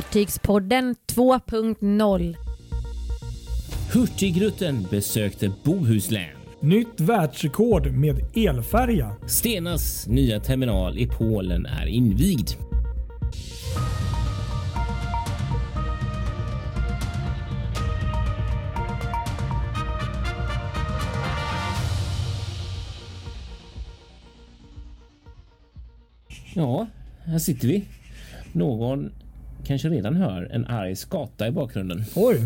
Fartygspodden 2.0 Hurtigruten besökte Bohuslän. Nytt världsrekord med elfärja. Stenas nya terminal i Polen är invigd. Ja, här sitter vi. Någon kanske redan hör en arg skata i bakgrunden. Oj.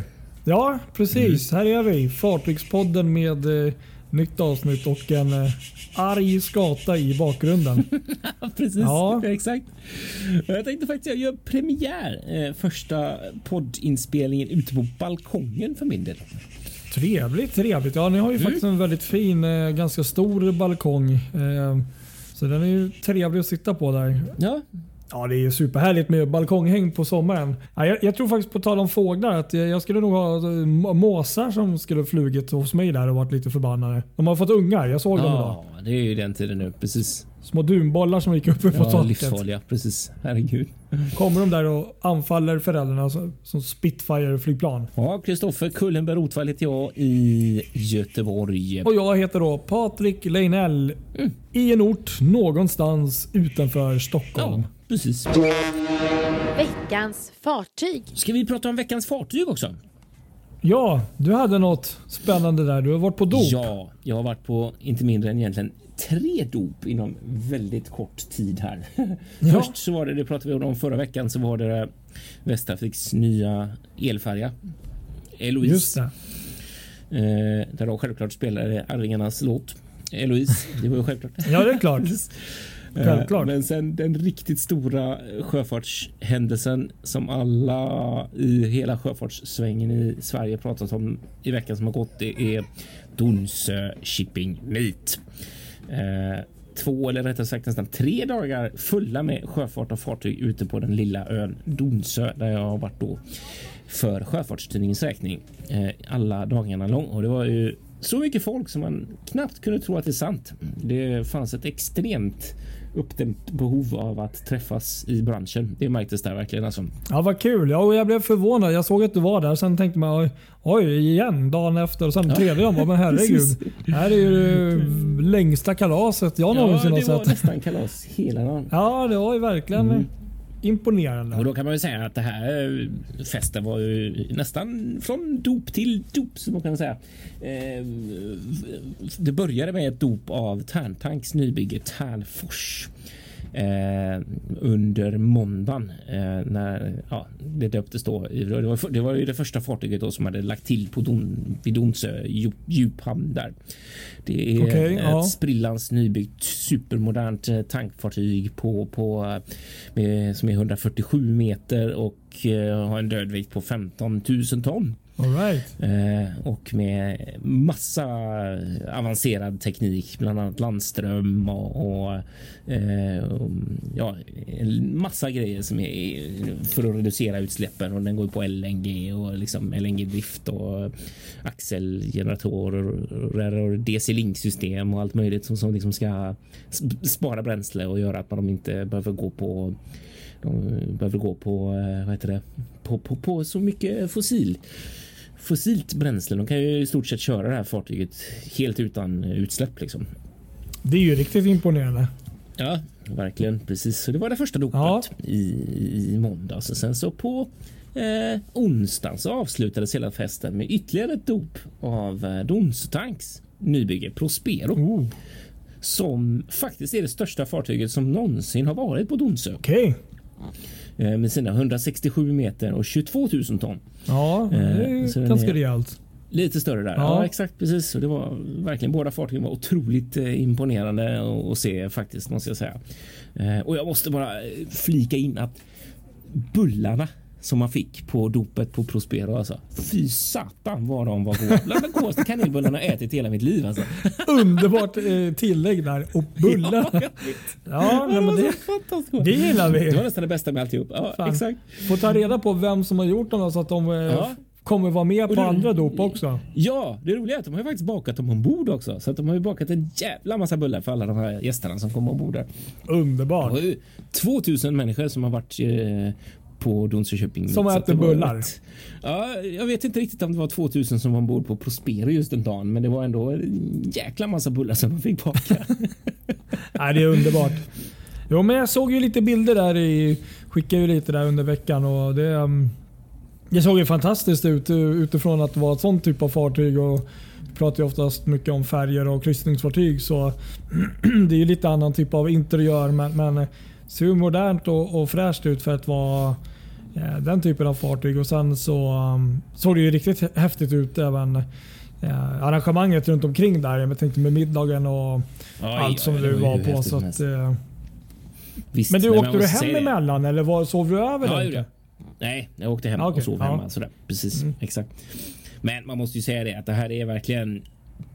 Ja, precis. Här är vi. Fartygspodden med eh, nytt avsnitt och en eh, arg skata i bakgrunden. Precis, Ja. exakt. Jag tänkte faktiskt jag gör premiär. Eh, första poddinspelningen ute på balkongen för min del. Trevligt, trevligt. Ja, ni har ju faktiskt en väldigt fin, eh, ganska stor balkong. Eh, så den är ju trevlig att sitta på där. Ja, Ja, det är ju superhärligt med balkonghäng på sommaren. Ja, jag, jag tror faktiskt på tal om fåglar att jag, skulle nog ha eh, må- måsar som skulle flugit hos mig där och varit lite förbannade. De har fått ungar. Jag såg dem idag. ja det är ju den tiden nu. Precis. Små dunbollar som gick uppe på Ja, taket. livsfarliga. Precis. Herregud. Kommer de där och anfaller föräldrarna som Spitfire-flygplan. Ja, Kristoffer Kullenberg Rotvall heter jag i Göteborg. Och jag heter då Patrik Leinell i en ort någonstans utanför Stockholm. Ja, precis. Veckans fartyg. Ska vi prata om veckans fartyg också? Ja, du hade något spännande där. Du har varit på dop. Ja, jag har varit på inte mindre än egentligen tre dop inom väldigt kort tid här. Ja. Först så var det, det pratade vi om förra veckan, så var det Västtrafiks nya elfärja. Eloise. Just det. Eh, där de självklart spelade Arvingarnas låt. Eloise, det var ju självklart. Ja, det är klart. Eh, Självklart. Men sen den riktigt stora sjöfartshändelsen som alla i hela sjöfartssvängen i Sverige pratat om i veckan som har gått. Det är Donsö Shipping Meet. Eh, två eller rättare sagt nästan tre dagar fulla med sjöfart och fartyg ute på den lilla ön Donsö där jag har varit då för Sjöfartstidningens räkning eh, alla dagarna lång och det var ju så mycket folk som man knappt kunde tro att det är sant. Det fanns ett extremt uppdämt behov av att träffas i branschen. Det märktes där verkligen alltså. Ja, vad kul. Ja, och jag blev förvånad. Jag såg att du var där. Sen tänkte man oj, oj igen dagen efter. Och sen tredje dagen. Men herregud. Det här är ju det längsta kalaset jag Ja, någonsin har det var sett. nästan kalas hela dagen. Ja, det var ju verkligen Mm imponerande. Och då kan man ju säga att det här eh, festen var ju nästan från dop till dop som man kan säga. Eh, det började med ett dop av Tärntanks nybygge Tärnfors. Eh, under måndagen eh, när ja, det döptes då. Det var, det var ju det första fartyget då som hade lagt till på Don, vid Donsö djup, djuphamn där. Det är Okej, ett ja. sprillans nybyggt supermodernt eh, tankfartyg på, på, eh, med, som är 147 meter och eh, har en dödvikt på 15 000 ton. All right. Eh, och med massa avancerad teknik, bland annat landström och, och, eh, och ja, en massa grejer som är för att reducera utsläppen och den går på LNG och liksom LNG-drift och axelgeneratorer och DC-link system och allt möjligt som, som liksom ska spara bränsle och göra att man inte behöver gå på de behöver gå på, eh, vad heter det, på, på, på så mycket fossil fossilt bränsle. De kan ju i stort sett köra det här fartyget helt utan utsläpp liksom. Det är ju riktigt imponerande. Ja, verkligen precis. Så det var det första dopet Ja. i, i måndags och sen så på eh, onsdagen så avslutades hela festen med ytterligare ett dop av eh, Donsötanks nybygge Prospero Oh, som faktiskt är det största fartyget som någonsin har varit på Donsö Okej. Eh, med sina 167 meter och 22 000 ton. Ja, det är Eh, den ganska är- rejält. Lite större där. Ja. Ja. exakt precis. Och det var verkligen båda fartygen var otroligt eh, imponerande att se faktiskt måste jag säga. Och jag måste bara flika in att bullarna som man fick på dopet på Prospero alltså. Fy satan vad de var goda. Bland de godaste kanelbullarna jag ätit hela mitt liv alltså. Underbart eh, tillägg där. Och bullar. Ja. Ja, nej, men det, gott. det gillar Det var vi. nästan det bästa med alltihop. Ja, Fan. exakt. Får ta reda på vem som har gjort dem så att de eh, Ja. kommer vara med på det- andra dop också. Ja, det roliga är att de har ju faktiskt bakat dem ombord också. Så att de har ju bakat en jävla massa bullar för alla de här gästerna som kommer ombord där. Det Underbart. var ju 2000 människor som har varit eh, på Donsö Shipping. Som äter det var bullar. ett- Ja, jag vet inte riktigt om det var 2000 som var ombord på Prospero just den dagen, men det var ändå en jäkla massa bullar som de fick baka. Nej, det är underbart. Jo, men jag såg ju lite bilder där i... Skickade ju lite där under veckan och det... um, Det såg ju fantastiskt ut uh, utifrån att vara ett sånt typ av fartyg. Och vi pratar ju oftast mycket om färger och kryssningsfartyg så det är ju lite annan typ av interiör men, men det ser ju modernt och, och fräscht ut för att vara eh, den typen av fartyg. Och sen så um, såg det ju riktigt häftigt ut även eh, arrangemanget runt omkring där. Jag tänkte med middagen och Ja, allt som ja, du var hur på. Så att, eh, Visst, men du, nej, åkte du hem det. emellan eller var, sov du över? Ja, jag. Nej, jag åkte hem Ja, okej, och sov ja. hemma. Sådär. Precis, exakt. Men man måste ju säga det att det här är verkligen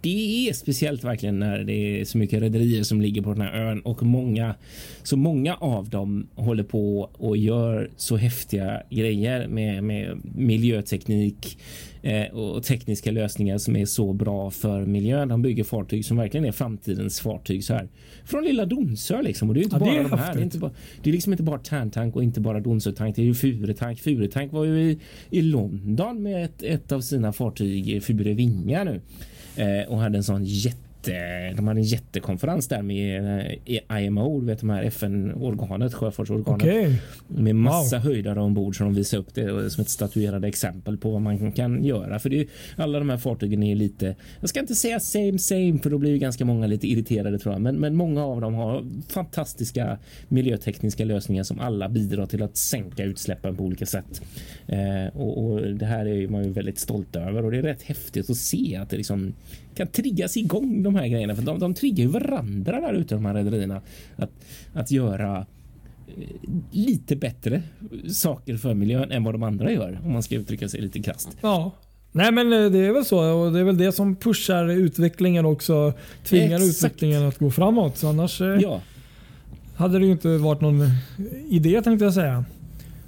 det är speciellt verkligen när det är så mycket rederier som ligger på den här ön och många, så många av dem håller på och gör så häftiga grejer med, med miljöteknik eh, och tekniska lösningar som är så bra för miljön. De bygger fartyg som verkligen är framtidens fartyg så här från lilla Donsö liksom. Och det är inte Ja, det bara är de här. Det är, inte bara, det är liksom inte bara Tärntank och inte bara Donsö-tank. Det är ju Furetank. Furetank var ju i, i London med ett, ett av sina fartyg, Fure Vinga nu Eh, och hade en sån jätte de hade en jättekonferens där med eh, IMO, vet de här FN-organet, sjöfartsorganet Okej. med massa höjdare ombord som de visar upp det som ett statuerade exempel på vad man kan göra. För det är, alla de här fartygen är lite, jag ska inte säga same same för då blir ju ganska många lite irriterade tror jag. Men, men många av dem har fantastiska miljötekniska lösningar som alla bidrar till att sänka utsläppen på olika sätt. Eh, och, och det här är man ju väldigt stolt över och det är rätt häftigt att se att det liksom kan triggas igång de här grejerna. För de, de triggar ju varandra där ute de här rederierna att, att göra lite bättre saker för miljön än vad de andra gör om man ska uttrycka sig lite krasst. Ja. Nej men eh, det är väl så och det är väl det som pushar utvecklingen också. Tvingar Exakt. utvecklingen att gå framåt. Så annars eh, Ja, hade det ju inte varit någon idé tänkte jag säga.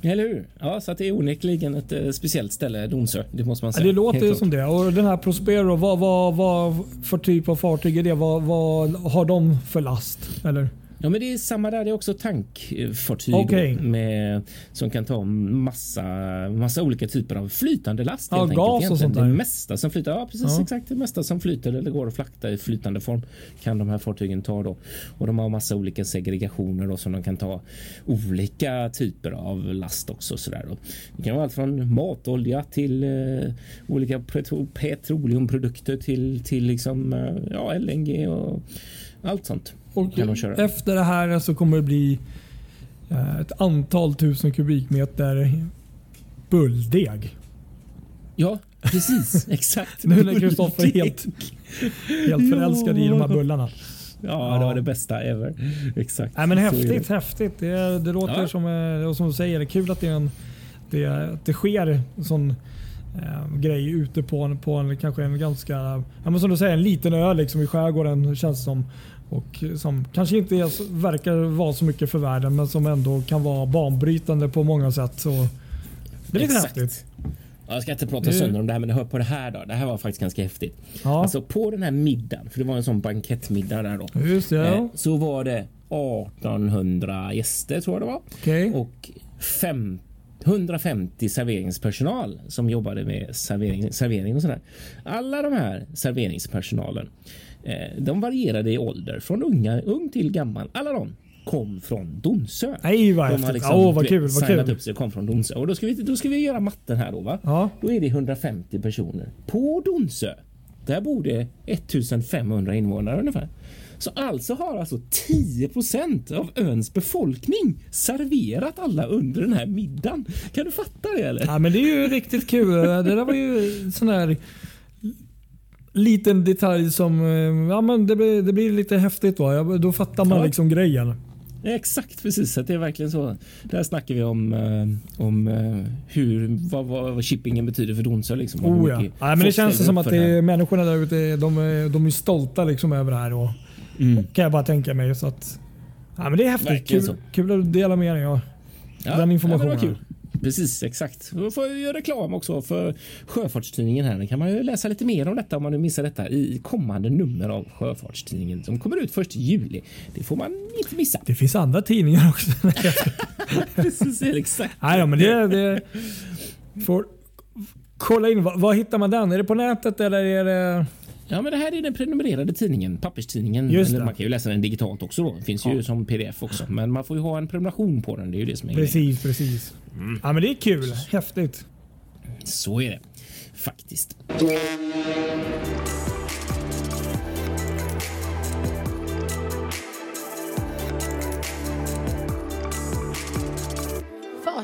Eller hur? Ja, så att det är onekligen ett eh, speciellt ställe, Donsö. Det måste man Ja, säga. det låter ju som det. Och den här Prospero, vad, vad, vad för typ av fartyg är det? Vad, vad har de för last? Eller? Ja, men det är samma där. Det är också tankfartyg då, med, som kan ta massa, massa olika typer av flytande last. Ja, helt gas och enkelt, sånt där. Det mesta som flyter. Ja, precis Ja. exakt. Det mesta som flyter eller går att frakta i flytande form kan de här fartygen ta då. Och de har massa olika segregationer då som de kan ta olika typer av last också. Så där då. Det kan vara allt från matolja till eh, olika petro petroleumprodukter till, till liksom, eh, ja, LNG och allt sånt. Och Kan de köra. efter det här så kommer det bli eh, ett antal tusen kubikmeter bulldeg. Ja, precis. Exakt. Nu när Kristoffer är helt, helt förälskad i de här bullarna. Ja, det var det bästa ever. Exakt. Nej, men är häftigt, det. häftigt. Det, det låter Ja. som, eh, som du säger, det är kul att det, är en, det, att det sker en sån eh, grej ute på en, på en kanske en ganska, ja, men som du säger, en liten ö liksom i skärgården känns som. Och som kanske inte är, verkar vara så mycket för världen men som ändå kan vara banbrytande på många sätt. Så det är lite Exakt. häftigt. Ja, jag ska inte prata sönder om det här, men hör på det här då. Det här var faktiskt ganska häftigt. Ja, Alltså på den här middagen, för det var en sån bankettmiddag där då. just det. Eh, Ja. så var det 1800 gäster tror jag det var. Okej. Och fem, 150 serveringspersonal som jobbade med servering, servering och sådär. Alla de här serveringspersonalen, eh, de varierade i ålder från unga, ung till gammal. Alla de kom från Donsö. Nej vad häftigt. liksom Åh vad kul. Vad kul. upp sig och kom från Donsö. Och då ska, vi, då ska vi göra matten här då va? Ja. Då är det 150 personer på Donsö. Där bor det 1500 invånare ungefär. Så alltså har alltså 10% av öns befolkning serverat alla under den här middagen. Kan du fatta det eller? Ja, men det är ju riktigt kul. Det där var ju sån här liten detalj som eh, ja, men det, blir, det blir lite häftigt. Då, ja, då fattar man Ja. liksom grejen. Exakt precis, det är verkligen så. Där snackar vi om, eh, om eh, hur, vad, vad, vad shippingen betyder för Donsö. Liksom, Oh, ja. Ja, men det känns som att det är, människorna där ute de är, de är stolta liksom över det här. Och, Mm. kan jag bara tänka mig. Så att, ja, men det är häftigt. Verkligen Kul, så. kul att dela med dig av Ja, den ja, informationen. kul. Precis, exakt. Då får jag göra reklam också för Sjöfartstidningen här. Nu kan man ju läsa lite mer om detta om man nu missar detta i kommande nummer av Sjöfartstidningen som kommer ut först i juli. Det får man inte missa. Det finns andra tidningar också. Precis, exakt. Nej, ja, men det, det får kolla in. Vad, vad hittar man den? Är det på nätet eller är det? Ja, men det här är den prenumererade tidningen, papperstidningen. Just Eller man kan ju läsa den digitalt också. Då. Finns ju som pdf också, men man får ju ha en prenumeration på den. Det är ju det som är grejen. Precis, precis. Ja, men det är kul. Häftigt. Så är det faktiskt.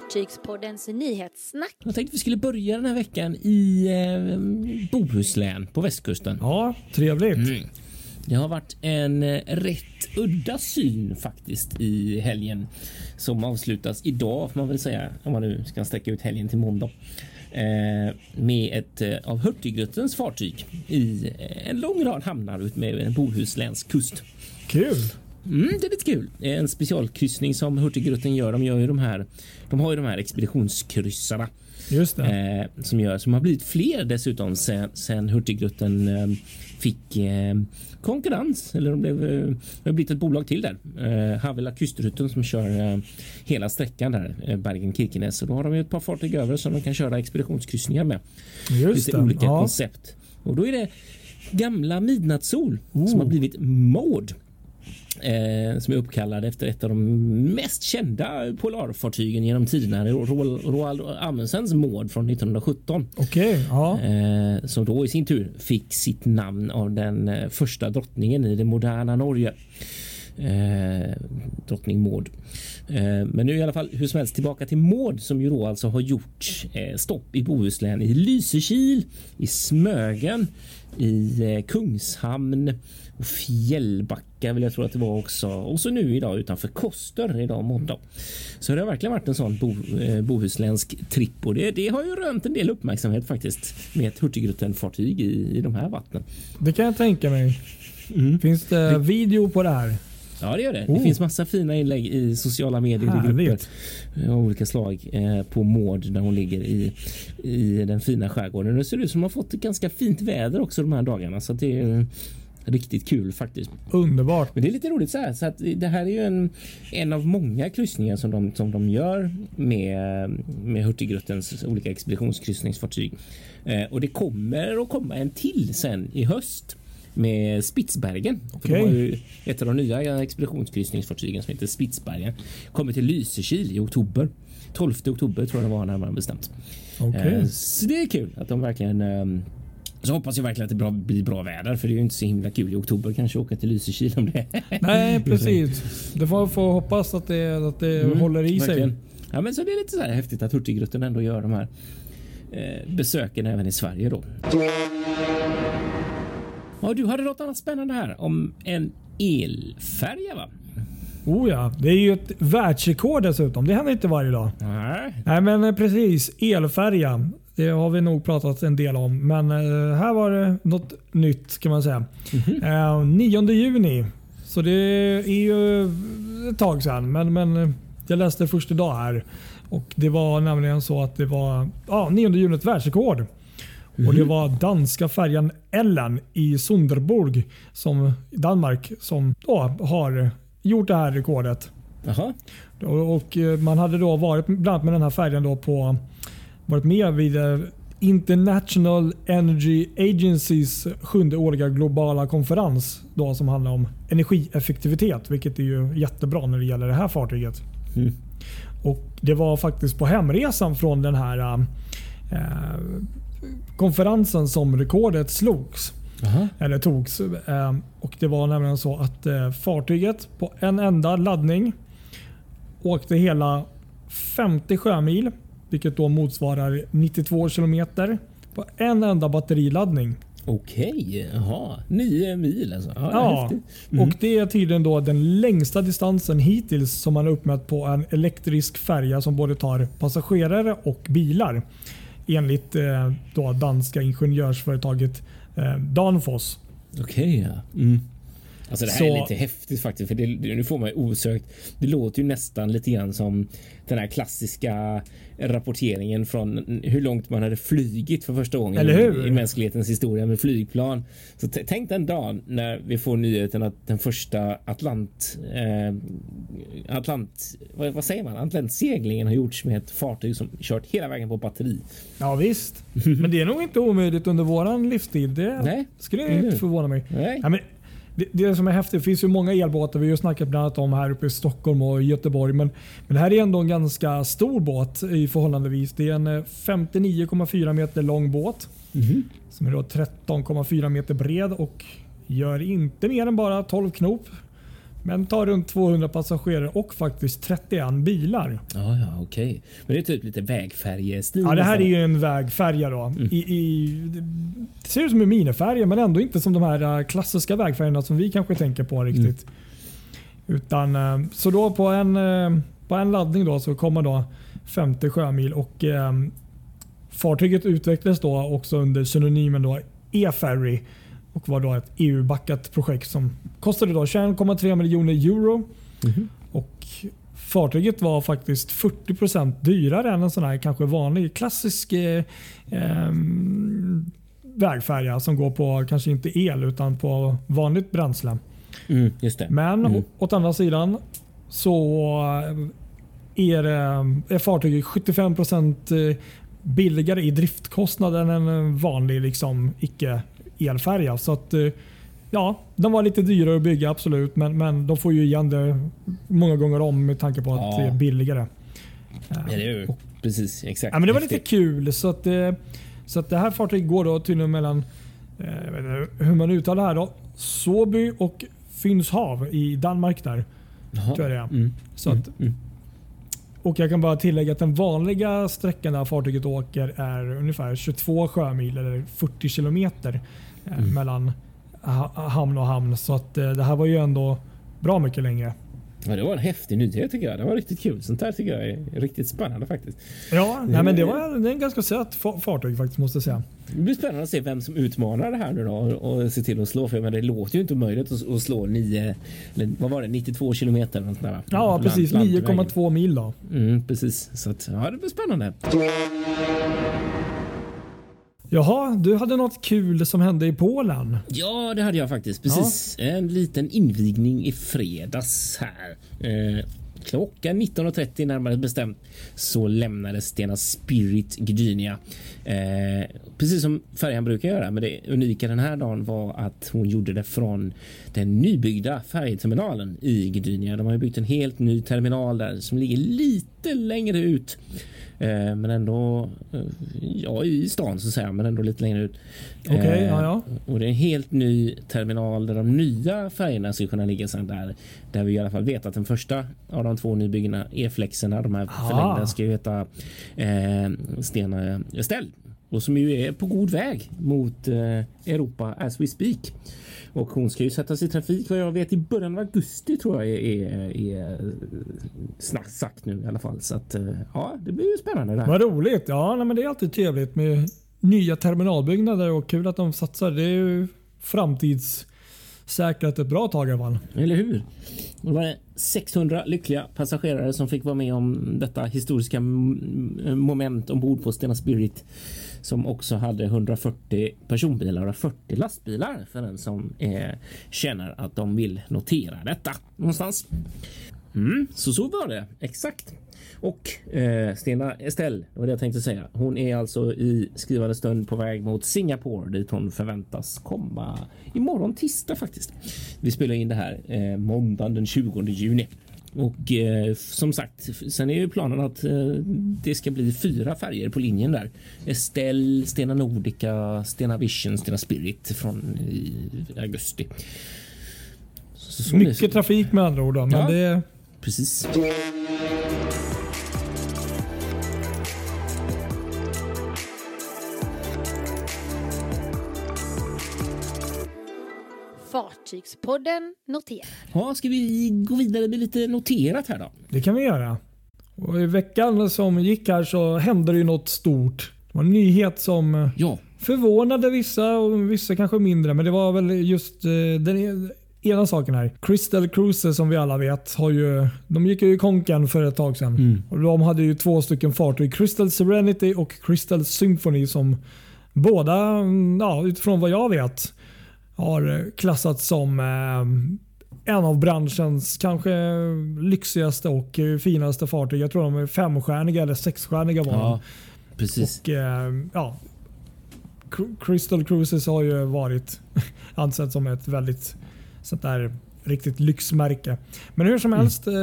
Fartygspoddens nyhetssnack. Jag tänkte vi skulle börja den här veckan i eh, Bohuslän på västkusten. Ja, trevligt. Mm. Det har varit en eh, rätt udda syn faktiskt i helgen som avslutas idag får man väl säga om man nu ska sträcka ut helgen till måndag. Eh, med ett eh, av Hurtigrutens fartyg i en lång rad hamnar ut med en bohuslänsk kust. Kul. Mm, det är lite kul. En specialkryssning som Hurtigruten gör. De gör ju de här. De har ju de här expeditionskryssarna Just det. eh, som gör som har blivit fler dessutom sen, sen Hurtigruten eh, fick eh, konkurrens eller de blev, eh, det har blivit ett bolag till där. Eh, Havila Kustruten som kör eh, hela sträckan där eh, Bergen Kirkenes och då har de ett par fartyg över som de kan köra expeditionskryssningar med. Just Lite det. olika Ja. koncept och då är det gamla Midnattssol som Oh. har blivit Maud. Eh, som är uppkallad efter ett av de mest kända polarfartygen genom tiderna. Roald, Amundsens Maud från 1917. Okej. Ja. Eh, som då i sin tur fick sitt namn av den eh, första drottningen i det moderna Norge. Eh, drottning Maud. Eh, men nu i alla fall hur som helst tillbaka till Maud som ju då alltså har gjort eh, stopp i Bohuslän i Lysekil, i Smögen, i eh, Kungshamn och Fjällbacka vill jag tro att det var också. Och så nu idag utanför Koster idag måndag. Så det har verkligen varit en sån bo, eh, bohuslänsk tripp och det, det har ju rönt en del uppmärksamhet faktiskt med ett Hurtigruten-fartyg i, i de här vattnen. Det kan jag tänka mig. Mm. Finns det video på det här? Ja, det gör det. Oh. Det finns massa fina inlägg i sociala medier i grupper av olika slag eh, på Maud där hon ligger i, i den fina skärgården. Det ser ut som att de har fått ganska fint väder också de här dagarna så det är riktigt kul faktiskt. Underbart. Men det är lite roligt så här så att det här är ju en, en av många kryssningar som de, som de gör med, med Hurtigrutens olika expeditionskryssningsfartyg. Eh, och det kommer att komma en till sen i höst med Spitsbergen. För de har ju ett av de nya expeditionskryssningsfartygen som heter Spitsbergen kommer till Lysekil i oktober. 12 oktober tror jag det var närmare bestämt. Okej. Eh, Så det är kul att de verkligen ehm, så hoppas jag verkligen att det bra, blir bra väder för det är ju inte så himla kul i oktober kanske åka till Lysekil om det Nej, precis. Det får, får hoppas att det, att det Mm, håller i sig. verkligen. Ja, men så det är lite så här häftigt att Hurtigruten ändå gör de här eh, besöken även i Sverige då. Ja, du hade något annat spännande här om en elfärja va? Oh ja, det är ju ett världsrekord dessutom. Det händer inte varje dag. Nej. Nej men eh, precis, elfärja. Det har vi nog pratat en del om. Men eh, här var det något nytt kan man säga. Eh, 9 juni. Så det är ju ett tag sedan. Men, men eh, jag läste först idag här. Och Det var nämligen så att det var ja, 9 juni ett världsrekord. Och Det var danska färjan Ellen i Sunderborg som Danmark som då har gjort det här rekordet. Och, och eh, man hade då varit bland annat med den här färjan då på varit med vid eh, International Energy Agencys sjunde årliga globala konferens då som handlar om energieffektivitet, vilket är ju jättebra när det gäller det här fartyget. Mm. Och Det var faktiskt på hemresan från den här eh, konferensen som rekordet slogs. Jaha. Eller togs. Eh, och Det var nämligen så att eh, fartyget på en enda laddning åkte hela 50 sjömil, vilket då motsvarar 92 kilometer på en enda batteriladdning. Okej, jaha. Nio mil alltså. Ja, Ja, häftigt. och det är tydligen då den längsta distansen hittills som man har uppmätt på en elektrisk färja som både tar passagerare och bilar. Enligt eh, då danska ingenjörsföretaget eh, Danfoss. Okej, ja. Mm. Alltså det här Så- är lite häftigt faktiskt, för det, nu får man ju osökt. Det låter ju nästan lite grann som den här klassiska rapporteringen från hur långt man hade flygit för första gången hur? i mänsklighetens historia med flygplan. Så tänk den dagen när vi får nyheten att den första Atlant, eh, Atlant, vad, vad säger man? Atlantseglingen har gjorts med ett fartyg som kört hela vägen på batteri. Ja visst. Men det är nog inte omöjligt under våran livstid. Det Nej. skulle inte förvåna mig. Nej. Ja, men det, det som är häftigt, det finns ju många elbåtar. Vi har ju snackat bland annat om här uppe i Stockholm och Göteborg. Men, men det här är ändå en ganska stor båt i förhållandevis. Det är en eh, 59,4 meter lång båt. Som är då 13,4 meter bred och gör inte mer än bara 12 knop. Men tar runt 200 passagerare och faktiskt 31 bilar. Ja, ja, okej. Men det är typ lite vägfärjestil. Ja, det här är nästan. ju en vägfärja. Då. I, i, det ser ut som en minifärja men ändå inte som de här eh, klassiska vägfärjorna som vi kanske tänker på riktigt. Utan, eh, så då på en, eh, på en laddning då så kommer då 50 sjömil och eh, fartyget utvecklades då också under synonymen då e-ferry och var då ett EU-backat projekt som kostade då 21,3 miljoner euro. Och Fartyget var faktiskt 40% dyrare än en sån här kanske vanlig klassisk eh, ehm, vägfärja som går på kanske inte el utan på vanligt bränsle. Mm. Men Mm. åt andra sidan så är, det- är fartyget 75% billigare i driftkostnad än en vanlig liksom, icke elfärja. Så att, eh, ja, de var lite dyrare att bygga absolut, men, men de får ju igen det många gånger om med tanke på att Ja. det är billigare. Ja, det är ju precis exakt. Ja, men det var lite kul. Så att, eh, så att det här fartyget går då tydligen mellan, eh, jag vet inte hur man uttalar det här då, Såby och Fynshav i Danmark där. Tror jag. Mm. Så att, Mm. och jag kan bara tillägga att den vanliga sträckan där fartyget åker är ungefär 22 sjömil eller 40 kilometer eh, Mm. mellan ha- hamn och hamn. Så att eh, det här var ju ändå bra mycket längre. Ja, det var en häftig nyhet tycker jag. Det var riktigt kul. Sånt här tycker jag är riktigt spännande faktiskt. Ja, nej, men det var det är en ganska söt fa- fartyg faktiskt måste jag säga. Det blir spännande att se vem som utmanar det här nu då och se till att slå. För men det låter ju inte omöjligt att, att slå 9, eller vad var det, 92 kilometer. eller sånt där? Ja, Land- precis. landvägen. 9,2 mil då. Mm, precis. Så att, ja, det blir spännande. Jaha, du hade något kul som hände i Polen. Ja, det hade jag faktiskt. Precis. En liten invigning i fredags här. Eh, klockan 19.30 närmare bestämt så lämnade Stena Spirit Gdynia. Eh, precis som färjan brukar göra. Men det unika den här dagen var att hon gjorde det från den nybyggda färjeterminalen i Gdynia. De har ju byggt en helt ny terminal där som ligger lite längre ut. Eh, men ändå eh, ja, i stan så att säga, men ändå lite längre ut. Eh, ja, ja. och det är en helt ny terminal där de nya färgerna ska kunna ligga sen där. Där vi i alla fall vet att den första av de två nybyggena, E-flexerna, de här Ah. förlängda ska ju heta eh, Stena Estelle. Och som ju är på god väg mot eh, Europa as we speak. Och hon ska ju sättas i trafik vad jag vet i början av augusti tror jag är, är, är snack sagt nu i alla fall. Så att eh, ja, det blir ju spännande det här. Vad roligt. Ja, nej, men det är alltid trevligt med nya terminalbyggnader och kul att de satsar. Det är ju framtidssäkrat ett bra tag i alla fall. Eller hur? Det var 600 lyckliga passagerare som fick vara med om detta historiska moment ombord på Stena Spirit som också hade 140 personbilar och 40 lastbilar för den som eh, känner att de vill notera detta någonstans. Mm, så så var det exakt. Och eh, Stena Estelle, det var det jag tänkte säga. Hon är alltså i skrivande stund på väg mot Singapore dit hon förväntas komma imorgon tisdag faktiskt. Vi spelar in det här eh, måndagen den 20 juni. Och eh, som sagt, sen är ju planen att eh, det ska bli fyra färger på linjen där. Estelle, Stena Nordica, Stena Vision, Stena Spirit från i augusti. Så, så Mycket trafik med andra ord. Då, men Ja. det, Precis. Fartygspodden noterar. Ja, ska vi gå vidare med lite noterat här då? det kan vi göra. Och I veckan som gick här så hände det ju något stort. Det var en nyhet som eh, Ja, förvånade vissa och vissa kanske mindre. Men det var väl just eh, den ena saken här. Crystal Cruises som vi alla vet, har ju, de gick ju i konken för ett tag sedan. Mm. Och de hade ju två stycken fartyg. Crystal Serenity och Crystal Symphony som båda, mm, ja, utifrån vad jag vet, har klassats som eh, en av branschens kanske lyxigaste och eh, finaste fartyg. Jag tror de är femstjärniga eller sexstjärniga var. Ja, precis. Och, eh, ja, Crystal Cruises har ju varit ansett som ett väldigt sånt där riktigt lyxmärke. Men hur som helst, eh,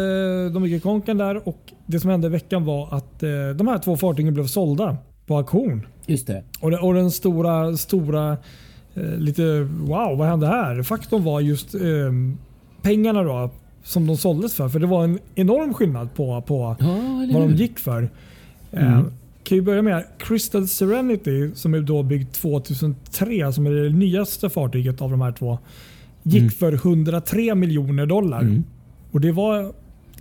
de gick i konken där och det som hände i veckan var att eh, de här två fartygen blev sålda på auktion. Just det. Och, det, och den stora, stora eh, lite wow, vad hände här? Faktorn var just eh, pengarna då som de såldes för. För det var en enorm skillnad på, på Ja, vad de gick för. Eh, Mm. kan ju börja med Crystal Serenity som är då byggd 2003 som är det nyaste fartyget av de här två. Gick Mm. för 103 miljoner dollar. Mm. Och det var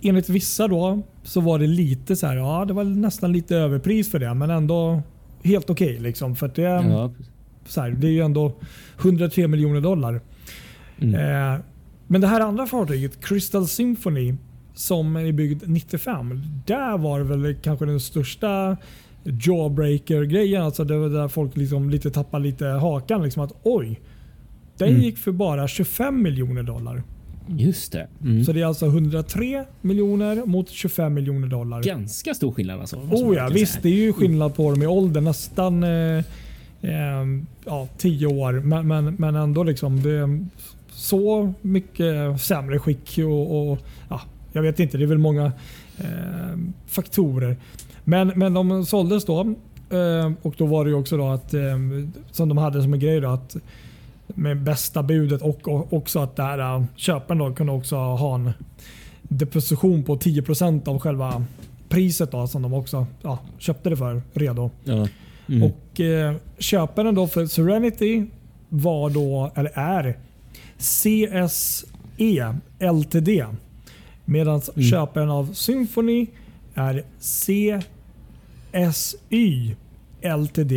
enligt vissa då så var det lite så här, ja det var nästan lite överpris för det men ändå helt okej liksom. För det, Ja, så här, det är ju ändå 103 miljoner dollar. Mm. Eh, men det här andra fartyget, Crystal Symphony, som är byggd 95. Där var det väl kanske den största jawbreaker-grejen. Alltså det var där folk liksom lite tappade lite hakan. Liksom att oj, den Mm. gick för bara 25 miljoner dollar. just det. Mm. Så det är alltså 103 miljoner mot 25 miljoner dollar. Ganska stor skillnad alltså. Oh ja, visst. Det är ju skillnad på dem i ålder. Nästan eh, Ehm, ja, 10 år. Men, men, men ändå liksom. Det är så mycket sämre skick. Och, och, ja, jag vet inte, det är väl många eh, faktorer. Men, men de såldes då. Eh, och då var det ju också då att, eh, som de hade som en grej då, att med bästa budet och, och också att det här äh, köparen då kunde också ha en deposition på 10% av själva priset då, som de också ja, köpte det för redo. Ja. Mm. Och eh, Köparen då för Serenity var då, eller är CSE Ltd. Medan Mm. köparen av Symphony är CSY Ltd.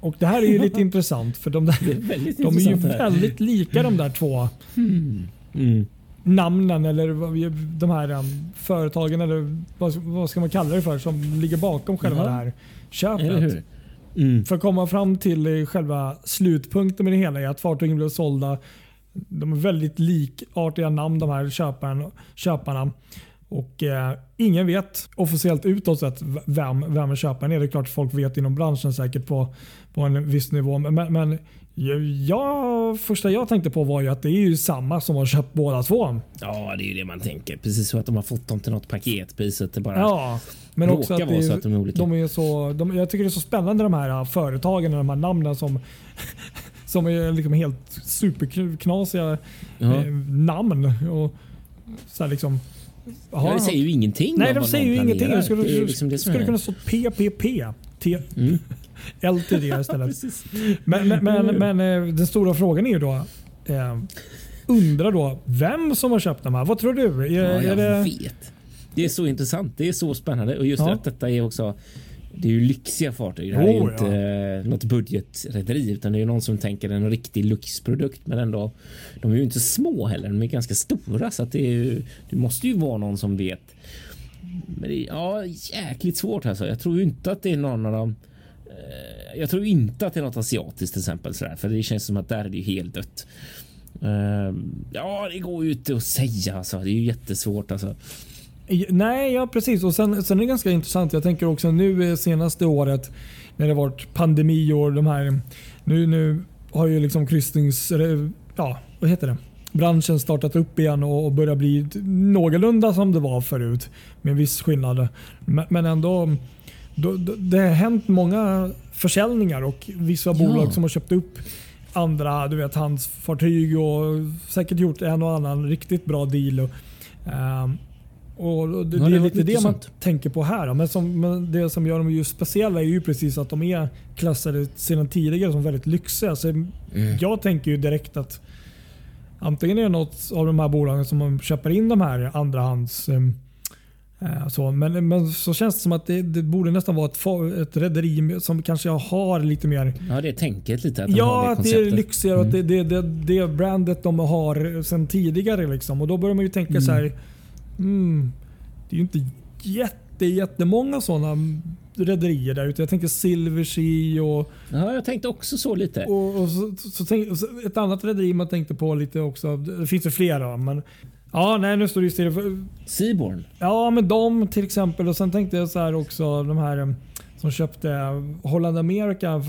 Och Det här är ju lite intressant för de, där, är de är ju väldigt lika de där två Mm. namnen eller de här um, företagen eller vad, vad ska man kalla det för som ligger bakom själva Ja. det här köpet. Mm. För att komma fram till eh, själva slutpunkten med det hela är att fartygen blev sålda. De är väldigt likartiga namn de här köparen, köparna. Och eh, Ingen vet officiellt utåt sett vem, vem köparen är. Det är klart folk vet inom branschen säkert på, på en viss nivå. Men, men jag, första jag tänkte på var ju att det är ju samma som har köpt båda två. Ja, det är ju det man tänker. Precis så att de har fått dem till något paketpriset. Det bara Ja, men också att, vara så att de är olika. de är så, de, jag tycker det är så spännande de här företagen och de här namnen som, som är liksom helt superknasiga Ja. eh, namn. Och så liksom, Ja, det säger ju ingenting Nej, de säger ju ingenting. Det skulle, Det liksom det skulle kunna stå PPP. T, Mm. LTD istället. men men, men, men eh, den stora frågan är ju då. Eh, undrar då vem som har köpt de här. Vad tror du? Är, Ja, är jag det, vet. Det är så intressant. Det är så spännande och just Ja. att detta är också. Det är ju lyxiga fartyg. Det här Oh, är ju ja. inte eh, något budgetrederi utan det är ju någon som tänker en riktig lyxprodukt. Men ändå, de är ju inte små heller. De är ganska stora så att det, är ju, det måste ju vara någon som vet. Men det är ja, jäkligt svårt alltså. Jag tror ju inte att det är någon av dem. Eh, jag tror inte att det är något asiatiskt till exempel sådär, för det känns som att där är det ju helt dött. Eh, ja, det går ju inte att säga alltså. Det är ju jättesvårt alltså. Nej, ja precis. Och sen, sen är det ganska intressant. Jag tänker också nu eh, senaste året när det varit pandemi och de här. Nu, nu har ju liksom kryssnings... Ja, vad heter det? Branschen startat upp igen och och börjar bli någorlunda som det var förut. Med viss skillnad. Men, men ändå. Då, då, det har hänt många försäljningar och vissa Ja. bolag som har köpt upp andra du vet, handelsfartyg och säkert gjort en och annan riktigt bra deal. Och, ehm, och det, Ja, det är lite det man tänker på här. då. Men, som, men det som gör dem just speciella är ju precis att de är klassade sedan tidigare som väldigt lyxiga. Så Mm. Jag tänker ju direkt att antingen är det något av de här bolagen som köper in de här andrahands Eh, Så, men, men så känns det som att det, det borde nästan vara ett, ett rederi som kanske har lite mer Ja, det är tänket lite. Att de Ja, det att det är lyxigare och att det, det, det, det brandet de har sedan tidigare. Liksom. Och Då börjar man ju tänka så här. Mm, det är ju inte jätte, jättemånga sådana rederier där ute. Jag tänker Silversea och, Ja, jag tänkte också så lite. och, och, så, så tänk, och ett annat rederi man tänkte på lite också. Det finns ju flera. Men, ja, nej, nu står det ju still. Seaborn. Ja, men de till exempel. Och Sen tänkte jag så här också de här eh, som köpte Holland America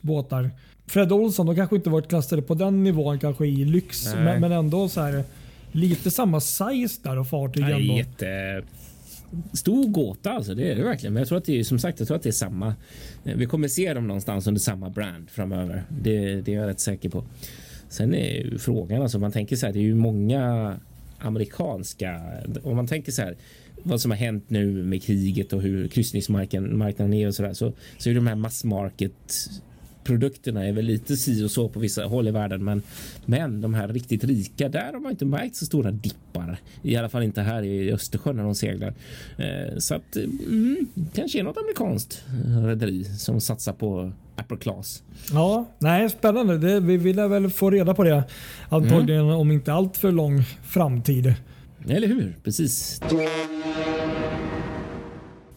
båtar. Fred Olsson, de kanske inte varit klassade på den nivån kanske i lyx. Men, men ändå så här lite samma size där och fartyg ändå. jätte stor gåta alltså. Det är det verkligen. Men jag tror att det är som sagt, jag tror att det är samma. Eh, Vi kommer se dem någonstans under samma brand framöver. Det, det är jag rätt säker på. Sen är ju frågan alltså. Man tänker så här. Det är ju många amerikanska. Om man tänker så här vad som har hänt nu med kriget och hur kryssningsmarknaden är och så där så, så är de här massmarket produkterna är väl lite si och så på vissa håll i världen, men, men de här riktigt rika, där har man inte märkt så stora dippar. I alla fall inte här i Östersjön när de seglar. Eh, så att mm, kanske är något amerikanskt rederi som satsar på upper class. Ja, nej, spännande. Det, vi vill väl få reda på det antagligen Mm. om inte allt för lång framtid. Eller hur? Precis.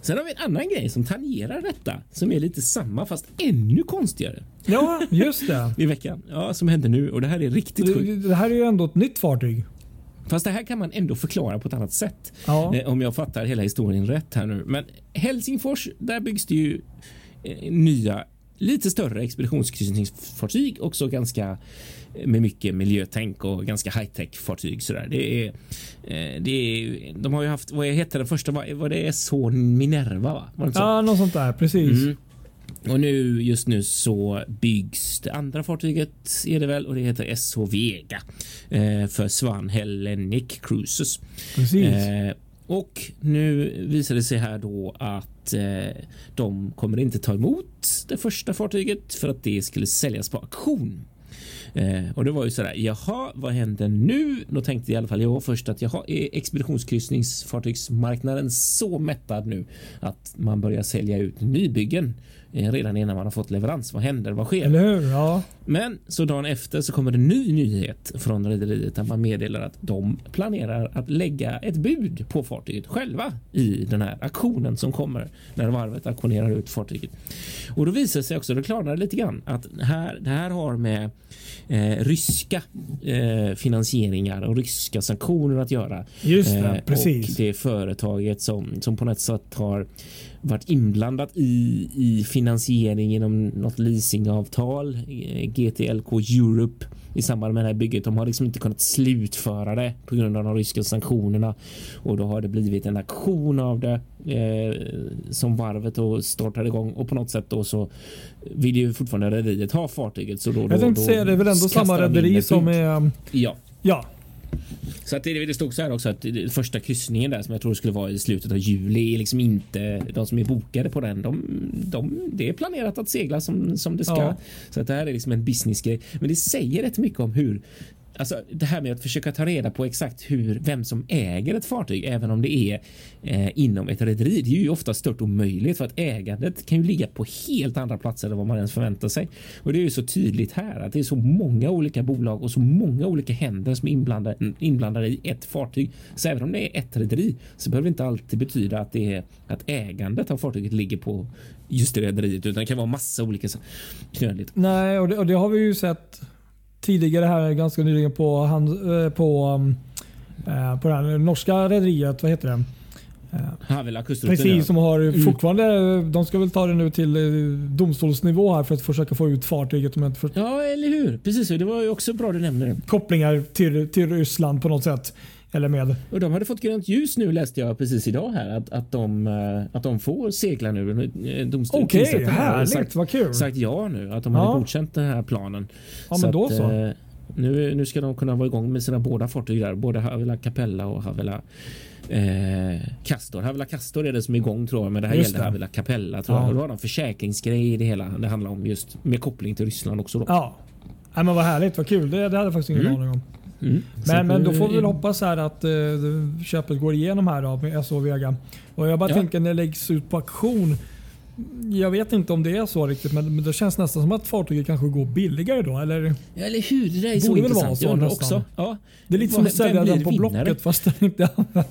Sen har vi en annan grej som tangerar detta som är lite samma fast ännu konstigare Ja, just det. i veckan. Ja, som händer nu och det här är riktigt sjukt. Det, det här är ju ändå ett nytt fartyg. Fast det här kan man ändå förklara på ett annat sätt. Ja. Eh, Om jag fattar hela historien rätt här nu. Men Helsingfors, där byggs det ju eh, nya lite större expeditionskryssningsfartyg också ganska med mycket miljötänk och ganska high-tech fartyg sådär. Det är, eh, det är, de har ju haft, vad heter den första, var, det SH Minerva va? Var det så? Ja, något sånt där. Precis. Mm. Och nu just nu så byggs det andra fartyget är det väl och det heter SH Vega eh, för Swan Hellenic Cruises. Precis. Eh, och nu visar det sig här då att eh, de kommer inte ta emot det första fartyget för att det skulle säljas på auktion. Eh, och det var ju sådär, jaha, vad händer nu? Då tänkte i alla fall jag först att jaha, är expeditionskryssningsfartygsmarknaden så mättad nu att man börjar sälja ut nybyggen eh, redan innan man har fått leverans? Vad händer? Vad sker? Eller hur? Ja. Men så dagen efter så kommer det en ny nyhet från rederiet där man meddelar att de planerar att lägga ett bud på fartyget själva i den här aktionen som kommer när varvet auktionerar ut fartyget. Och då visar det sig också, det klarnar lite grann att här, det här har med eh, ryska eh, finansieringar och ryska sanktioner att göra. Just det, Eh, precis. Och det är företaget som, som på något sätt har varit inblandat i, i finansiering genom något leasingavtal, eh, GTLK Europe i samband med det här bygget. De har liksom inte kunnat slutföra det på grund av de ryska sanktionerna och då har det blivit en aktion av det eh, som varvet då startade igång och på något sätt då så vill ju fortfarande rederiet ha fartyget. Så då, då, Jag tänkte då säga det är väl ändå samma rederi som är... Ja, Ja, så att det, det stod så här också att första kryssningen där som jag tror skulle vara i slutet av juli är liksom inte de som är bokade på den. De, de, det är planerat att segla som, som det ska. Ja. Så att det här är liksom en businessgrej. Men det säger rätt mycket om hur Alltså det här med att försöka ta reda på exakt hur, vem som äger ett fartyg, även om det är eh, inom ett rederi. Det är ju ofta stört omöjligt för att ägandet kan ju ligga på helt andra platser än vad man ens förväntar sig. Och det är ju så tydligt här att det är så många olika bolag och så många olika händer som är inblandade, inblandade i ett fartyg. Så även om det är ett rederi så behöver det inte alltid betyda att det är att ägandet av fartyget ligger på just det rederiet, utan det kan vara massa olika knöligt. nej och det, och det har vi ju sett tidigare här ganska nyligen på, han, eh, på, um, eh, på det här norska rederiet. Vad heter det? Kustrutten. Precis, som har Mm. fortfarande, de ska väl ta det nu till eh, domstolsnivå här för att försöka få ut fartyget. Om jag inte för, Ja, eller hur? Precis, det var ju också bra du nämnde det. kopplingar till, till Ryssland på något sätt. Eller med. Och de hade fått grönt ljus nu läste jag precis idag här att, att, de, eh, att de får segla nu. Eh, Domstolen Okej, har härligt. sagt, Vad kul. sagt ja nu. Att de Ja. hade godkänt den här planen. Ja, men då så. eh, nu, nu ska de kunna vara igång med sina båda fartyg där. Både Havila Capella och Havila eh, Castor. Havila Castor är det som är igång tror jag. Men det här Just gällde det. Havila Capella tror Ja. jag. Och då har de försäkringsgrej i det hela. Det handlar om just med koppling till Ryssland också. Då. Ja. Nej, men vad härligt, vad kul. Det, det hade jag faktiskt ingen Mm. aning om. Mm. Men, men då får vi väl hoppas här att eh, köpet går igenom här då med SO Vega. Och jag bara Ja. tänker när det läggs ut på auktion. Jag vet inte om det är så riktigt men, men det känns nästan som att fartyget kanske går billigare då. Eller? Ja, eller hur? Det där är så vara intressant. så Jag undrar nästan. också. Ja. Det är lite som att sälja den på vinnare? Blocket fast den inte använd.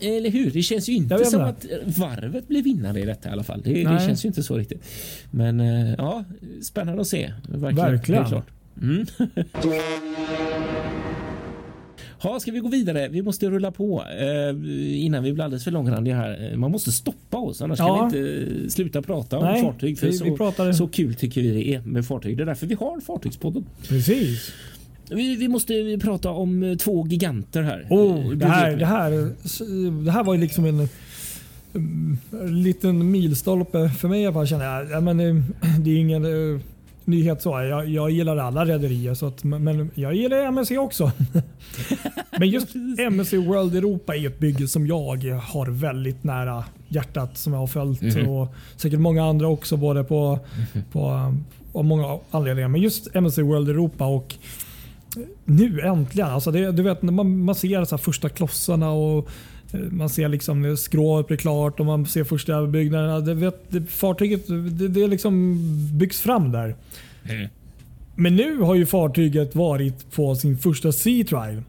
Eller hur? Det känns ju inte som att varvet blir vinnare i detta i alla fall. Det, det känns ju inte så riktigt. Men eh, ja, spännande att se. Verkligen. Verkligen. Mm. Ja, ska vi gå vidare? Vi måste rulla på eh, innan vi blir alldeles för långrandiga här. Eh, Man måste stoppa oss, annars Ja. kan vi inte eh, sluta prata om Nej, fartyg. För vi- så, vi pratar- så kul tycker vi det är med fartyg. Det är därför vi har Fartygspodden. Precis. Vi, vi måste prata om eh, två giganter här. Oh, Eh, det, här, det, här, det här var ju liksom en, mm, liten milstolpe för mig. Jag bara känner, ja, men, eh, det är ingen nyhet så. Jag, jag gillar alla rederier, så att, men jag gillar MSC också. men just MSC World Europa är ett bygge som jag har väldigt nära hjärtat som jag har följt. Mhm. Och säkert många andra också både på, på av många anledningar. Men just MSC World Europa och nu äntligen. Alltså det, du vet man, man ser så här första klossarna och man ser liksom skrovet blir klart och man ser första överbyggnaderna. Det vet, det, fartyget det, det liksom byggs fram där. Mm. Men nu har ju fartyget varit på sin första sea trial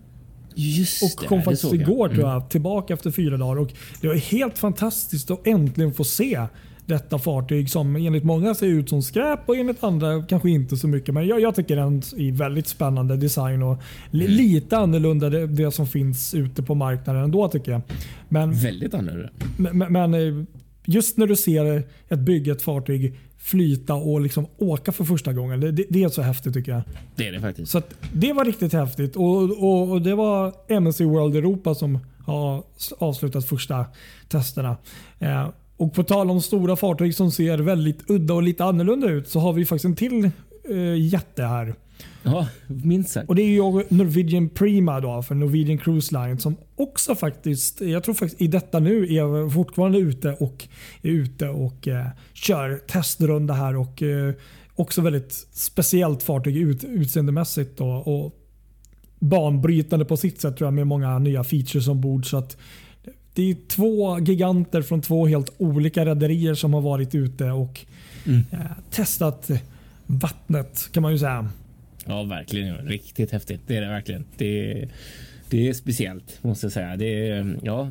Just och det, kom faktiskt jag. igår tror Mm. jag tillbaka efter fyra dagar. Och det var helt fantastiskt att äntligen få se detta fartyg som enligt många ser ut som skräp och enligt andra kanske inte så mycket. Men jag, jag tycker den är väldigt spännande design och li, Mm. lite annorlunda det, det som finns ute på marknaden ändå tycker jag. Men, Väldigt annorlunda. men, men eh, just när du ser ett bygge, ett fartyg flyta och liksom åka för första gången. Det, det, det är så häftigt tycker jag. Det är det faktiskt. Så det var riktigt häftigt och, och, och det var MSC World Europa som har avslutat första testerna. Eh, och på tal om stora fartyg som ser väldigt udda och lite annorlunda ut så har vi faktiskt en till eh, jätte här. Ja, minst sagt. Och Det är ju Norwegian Prima då, för Norwegian Cruise Line som också faktiskt, jag tror faktiskt i detta nu är fortfarande ute och är ute och eh, kör testrunda här och eh, också väldigt speciellt fartyg ut, utseendemässigt då, och banbrytande på sitt sätt tror jag med många nya features ombord. Så att det är två giganter från två helt olika rederier som har varit ute och Mm. eh, testat vattnet kan man ju säga. Ja, verkligen. Riktigt häftigt. Det är det verkligen. Det är, det är speciellt måste jag säga. Det är, ja,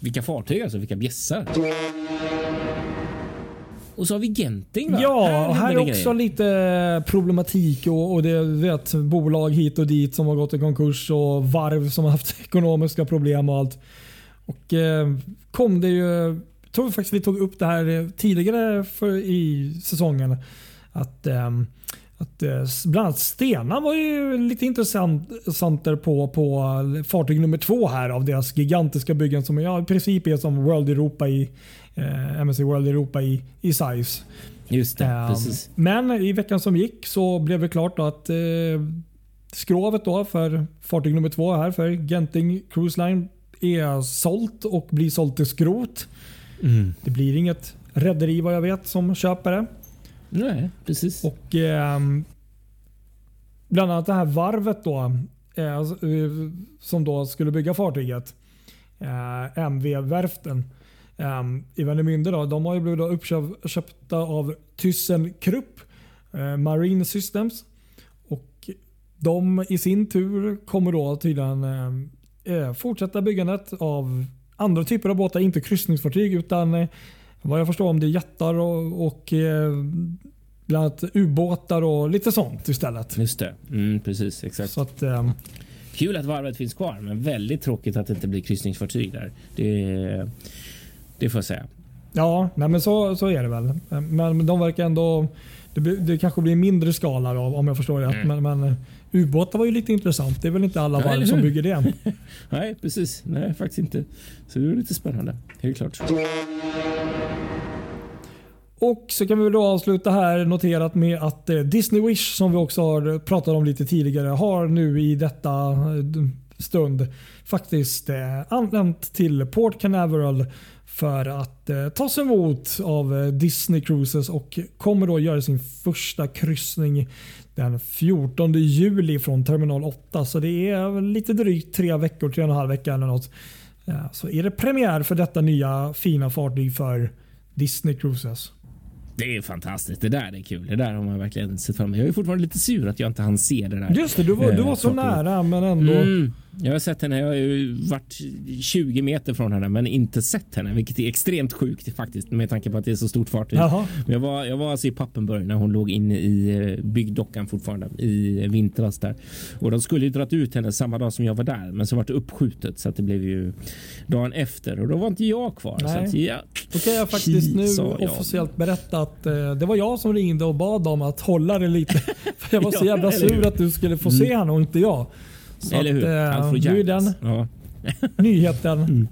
vilka fartyg alltså, vilka bjässar. Och så har vi Genting va? Ja, här, händer är också grejer. lite problematik och, och det vet bolag hit och dit som har gått i konkurs och varv som har haft ekonomiska problem och allt. Och eh, kom det ju, jag tror faktiskt vi tog upp det här eh, tidigare för, i säsongen. Att, ehm, att eh, bland annat Stena var ju lite intressant intressantare på, på fartyg nummer två här av deras gigantiska byggen som ja, i princip är som World Europa i eh, MSC World Europa i, i size. Just det, Ehm, precis. Men i veckan som gick så blev det klart att eh, skrovet då för fartyg nummer två här för Genting Cruise Line är sålt och blir sålt till skrot. Mm. Det blir inget rederi vad jag vet som köper det. Nej, precis. Och ehm, Bland annat det här varvet då eh, eh, som då skulle bygga fartyget. Eh, MV-verften eh, i Vänemünde. Då, de har ju blivit uppköpta av ThyssenKrupp eh, Marine Systems. Och de i sin tur kommer då tydligen eh, eh, fortsätta byggandet av andra typer av båtar. Inte kryssningsfartyg utan eh, vad jag förstår om det är jättar och, och eh, bland annat ubåtar och lite sånt istället. Just det. Mm, precis, exakt. Så att, eh, Kul att varvet finns kvar, men väldigt tråkigt att det inte blir kryssningsfartyg där. Det, det får jag säga. ja, nej men så, så är det väl. Men de verkar ändå... Det, det kanske blir mindre skala då, om jag förstår rätt. Mm. Men, men ubåtar var ju lite intressant. Det är väl inte alla varv som bygger det. Nej, precis. Nej, faktiskt inte. Så det är lite spännande. Helt klart. Och så kan vi då avsluta här noterat med att eh, Disney Wish som vi också har pratat om lite tidigare har nu i detta eh, stund faktiskt eh, anlänt till Port Canaveral för att eh, tas emot av eh, Disney Cruises och kommer då göra sin första kryssning den 14 juli från terminal 8. Så det är lite drygt tre veckor, tre och en halv vecka eller något. Ja, så är det premiär för detta nya fina fartyg för Disney Cruises. Det är fantastiskt. Det där är kul. Det där har man verkligen sett fram emot. Jag är fortfarande lite sur att jag inte hann se det där. Just det, du var, du var så Eh, nära men ändå. Mm. Jag har sett henne. Jag har ju varit 20 meter från henne, men inte sett henne, vilket är extremt sjukt faktiskt med tanke på att det är så stort fartyg. Jaha. Jag var, jag var alltså i Pappenburg när hon låg inne i eh, byggdockan fortfarande i vintras där och de skulle ju dragit ut henne samma dag som jag var där, men så var det uppskjutet så att det blev ju dagen efter och då var inte jag kvar. Så Nej. att, ja, Då kan jag faktiskt nu officiellt berätta att eh, det var jag som ringde och bad om att hålla det lite. För jag var så jävla sur att du skulle få se henne och inte jag. Så Eller hur? att, eh, nu är den. Ja. nyheten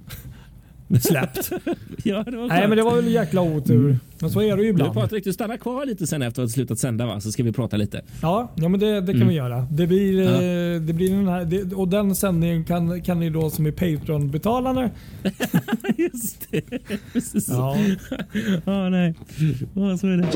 släppt. ja, Nej men det var väl jäkla otur. Men så är det ju Du ibland. Patrik, du stannar kvar lite sen efter att ha slutat sända va? Så ska vi prata lite. Ja, ja men det, det kan Mm. vi göra. Det blir, eh, det blir den här, det, och den sändningen kan, kan ni då som är Patreon-betalare. Just det. Precis. Ja. Ja, nej. Ja, så är det.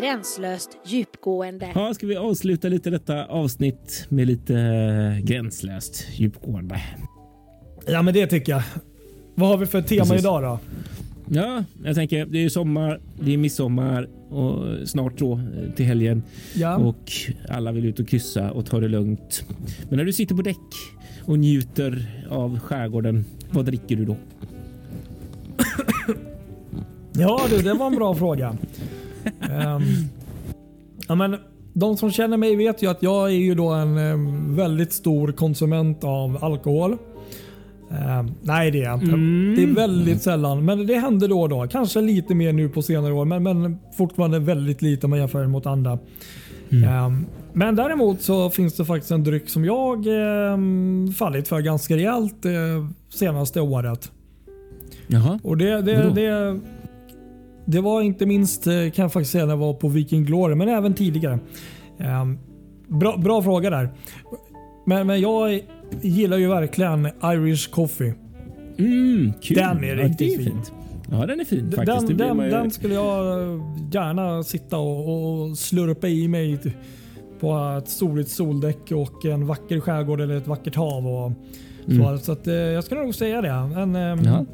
Gränslöst djupgående. Ja, ska vi avsluta lite detta avsnitt med lite eh, gränslöst djupgående. ja men det tycker jag. Vad har vi för tema Precis. idag då? Ja, jag tänker det är sommar, det är midsommar och snart då eh, till helgen Ja. och alla vill ut och kryssa och ta det lugnt. Men när du sitter på däck och njuter av skärgården, vad dricker du då? Ja du, det var en bra fråga. Ehm, ja, men, de som känner mig vet ju att jag är ju då en em, väldigt stor konsument av alkohol. Ehm, nej det är jag inte. Det är väldigt sällan. Men det händer då och då. Kanske lite mer nu på senare år men, men fortfarande väldigt lite om man jämför mot andra. Ehm, men däremot så finns det faktiskt en dryck som jag em, fallit för ganska rejält eh, senaste året. Jaha. Och det, det, Vadå? det, det var inte minst, eh, kan jag faktiskt säga, när jag var på Viking Glory, men även tidigare. Ehm, bra, bra fråga där. Men, men jag gillar ju verkligen Irish coffee. Mm, kul. Den är ja, riktigt det är fin. fint. Ja, den är fin faktiskt. Den, den, ju- den skulle jag eh, gärna sitta och, och slurpa i mig på ett soligt soldäck och en vacker skärgård eller ett vackert hav. Och så så att, eh, jag skulle nog säga det. En, ehm, Ja.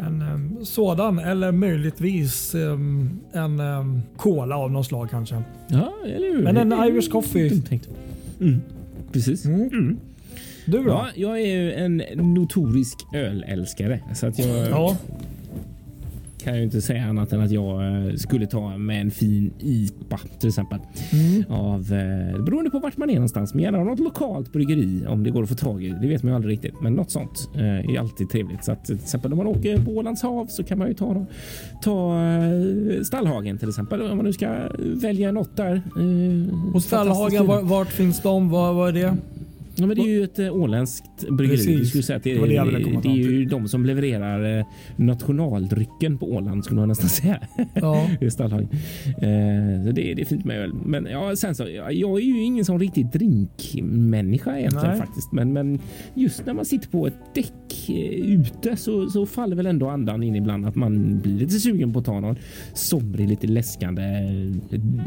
En sådan eller möjligtvis en cola av något slag kanske. Ja, eller hur? Men en Irish coffee. Mm. Precis. Mm. Du då? Ja, jag är ju en notorisk ölälskare så att jag Ja. Kan ju inte säga annat än att jag eh, skulle ta med en fin IPA till exempel. Mm. Av, eh, beroende på vart man är någonstans, men gärna något lokalt bryggeri om det går att få tag i. Det vet man ju aldrig riktigt, men något sånt eh, är alltid trevligt. Så att till exempel om man åker på Ålands hav så kan man ju ta, ta Stallhagen till exempel om man nu ska välja något där. Och Stallhagen, vart finns de? Vad, vad är det? Ja, men det är ju ett eh, åländskt bryggeri. Precis. Du skulle säga att det, Det det är, ville komma det är ju de som levererar eh, nationaldrycken på Åland skulle man nästan säga. Ja. Det är Stallhagen. Eh, det, det är fint med öl. Men ja, sen så, ja, jag är ju ingen sån riktig drinkmänniska egentligen Nej. faktiskt. Men, men just när man sitter på ett däck eh, ute så, så faller väl ändå andan in ibland att man blir lite sugen på att ta någon somrig, lite läskande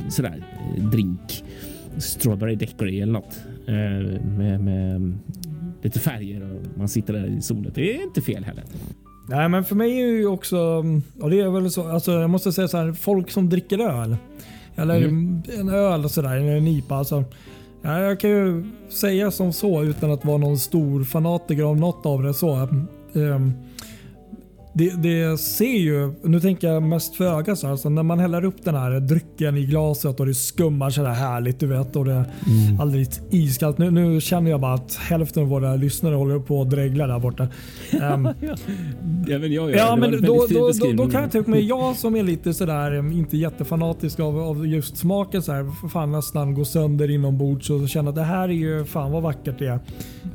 sådär drink. Strawberry daiquiri eller något med, med lite färger och man sitter där i solen. Det är inte fel heller. Nej, men för mig är ju också, och det är väl så, alltså jag måste säga så här, folk som dricker öl. Eller en öl och sådär, en IPA. Alltså, ja, jag kan ju säga som så utan att vara någon stor fanatiker av något av det. så. ehm, det, det ser ju, nu tänker jag mest för ögat så alltså när man häller upp den här drycken i glaset och det skummar så där härligt du vet och det är alldeles iskallt. Nu, nu känner jag bara att hälften av våra lyssnare håller på att dregla där borta. Ehm, Ja, men, jag, Ja, det men en då, då, då, då kan jag tänka mig, jag som är lite sådär, em, inte jättefanatisk av, av just smaken så här, fan nästan gå sönder inombords och känna att det här är ju fan vad vackert det är.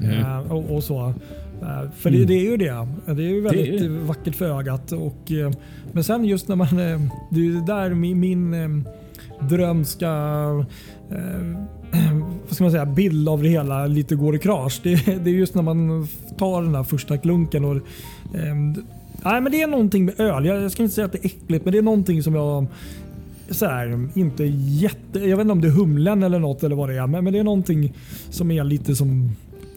Mm. Eh, och, och så. Eh, för det, det är ju det. Det är ju väldigt är vackert för ögat. Och, eh, men sen just när man, eh, det är där min, min, drömska eh, vad ska man säga, bild av det hela lite går i krasch. Det, det är just när man tar den där första klunken. Och, nej, men det är någonting med öl. Jag, jag ska inte säga att det är äckligt, men det är någonting som jag så här, inte jätte... Jag vet inte om det är humlen eller något eller vad det är, men, men det är någonting som är lite som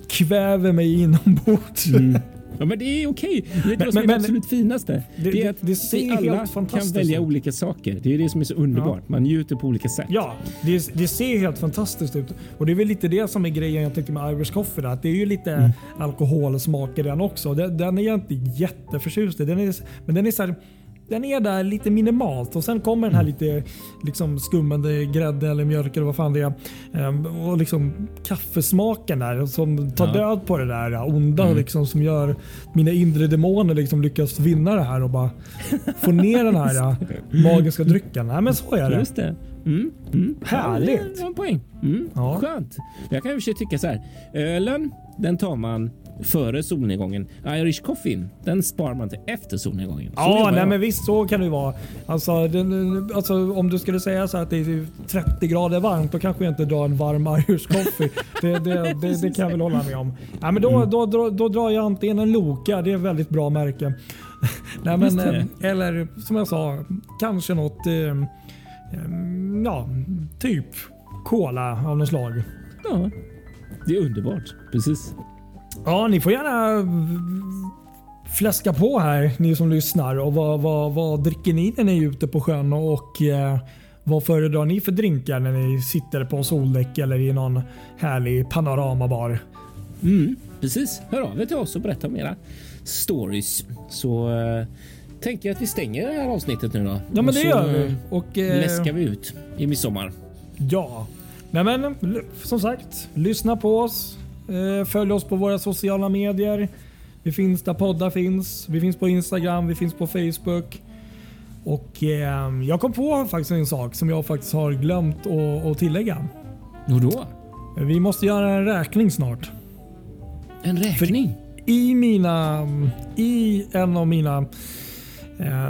kväver mig inombords. Mm. Ja, men det är okej. Det är det men, som är det absolut finaste. Det, det är att det ser vi alla kan välja olika saker. Det är det som är så underbart. Ja. Man njuter på olika sätt. Ja, det, det, ser helt fantastiskt ut. Och Det är väl lite det som är grejen jag tyckte med Irish Coffee. Där. Det är ju lite mm. alkoholsmak i den också. Den, är jag inte jätteförtjust i. Den är, men den är så här, den är där lite minimalt och sen kommer den här lite liksom skummande grädde eller mjölk eller vad fan det är. Ehm, och liksom kaffesmaken där som tar ja. död på det där onda mm. liksom, som gör mina inre demoner liksom lyckas vinna det här och bara få ner den här magiska drycken. Nej, men så är det. Just det. Mm, mm. Härligt. Ja, en poäng. Mm, ja. Skönt. Jag kan ju tycka så här. Ölen, den tar man före solnedgången. Irish coffee, den sparar man till efter solnedgången. Så ja, nej, men visst så kan det vara. Alltså, den, alltså, om du skulle säga så att det är 30 grader varmt, då kanske jag inte drar en varm Irish coffee. det, det, det, det, kan jag väl hålla med om. Ja, men då, mm. då, då, då drar jag antingen en Loka, det är ett väldigt bra märke. nej, men, eh, eller som jag sa, kanske något eh, eh, ja, typ Cola av något slag. Ja, det är underbart. Precis. Ja, ni får gärna fläska på här ni som lyssnar. Och vad, vad, vad dricker ni när ni är ute på sjön? Och eh, vad föredrar ni för drinkar när ni sitter på soldäck eller i någon härlig panoramabar? Mm, precis. Hör av er till oss och berätta om era stories. Så eh, tänker jag att vi stänger det här avsnittet nu då. Ja, men det gör vi. Och eh, läskar vi ut i midsommar. Ja, Nej, men som sagt, lyssna på oss. Eh, följ oss på våra sociala medier. Vi finns där poddar finns. Vi finns på Instagram, vi finns på Facebook. Och eh, Jag kom på faktiskt en sak som jag faktiskt har glömt att, tillägga. Hur då? Vi måste göra en räkning snart. En räkning? För I mina... I en av mina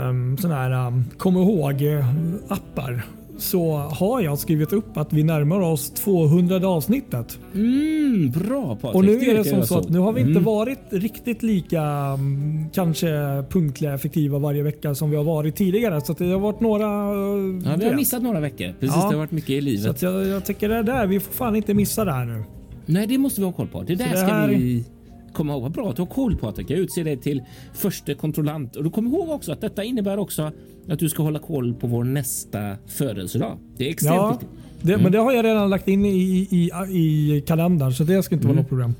um, såna här um, kom ihåg-appar så har jag skrivit upp att vi närmar oss 200 avsnittet. Mm, bra Patrik. Och nu är det som så att nu har vi inte mm. varit riktigt lika mm, kanske punktliga effektiva varje vecka som vi har varit tidigare. Så det har varit några... Ja, vi har missat några veckor. Precis, ja. det har varit mycket i livet. Så jag, jag tycker det där, vi får fan inte missa det här nu. Nej, det måste vi ha koll på. Det där det ska vi komma ihåg. Vad bra att du har koll Patrik. Jag utser dig till första kontrollant och du kommer ihåg också att detta innebär också att du ska hålla koll på vår nästa födelsedag. Det är extremt ja, viktigt. Det, mm. Men det har jag redan lagt in i, i, i kalendern så det ska inte mm. vara något problem.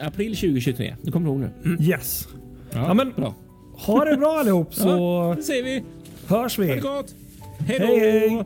April 2023. Det kommer du ihåg nu. Mm. Yes. Ja, ja, men, bra. Ha det bra allihop så ja, det säger vi. hörs vi. Ha det gott. Hej då. Hej, hej.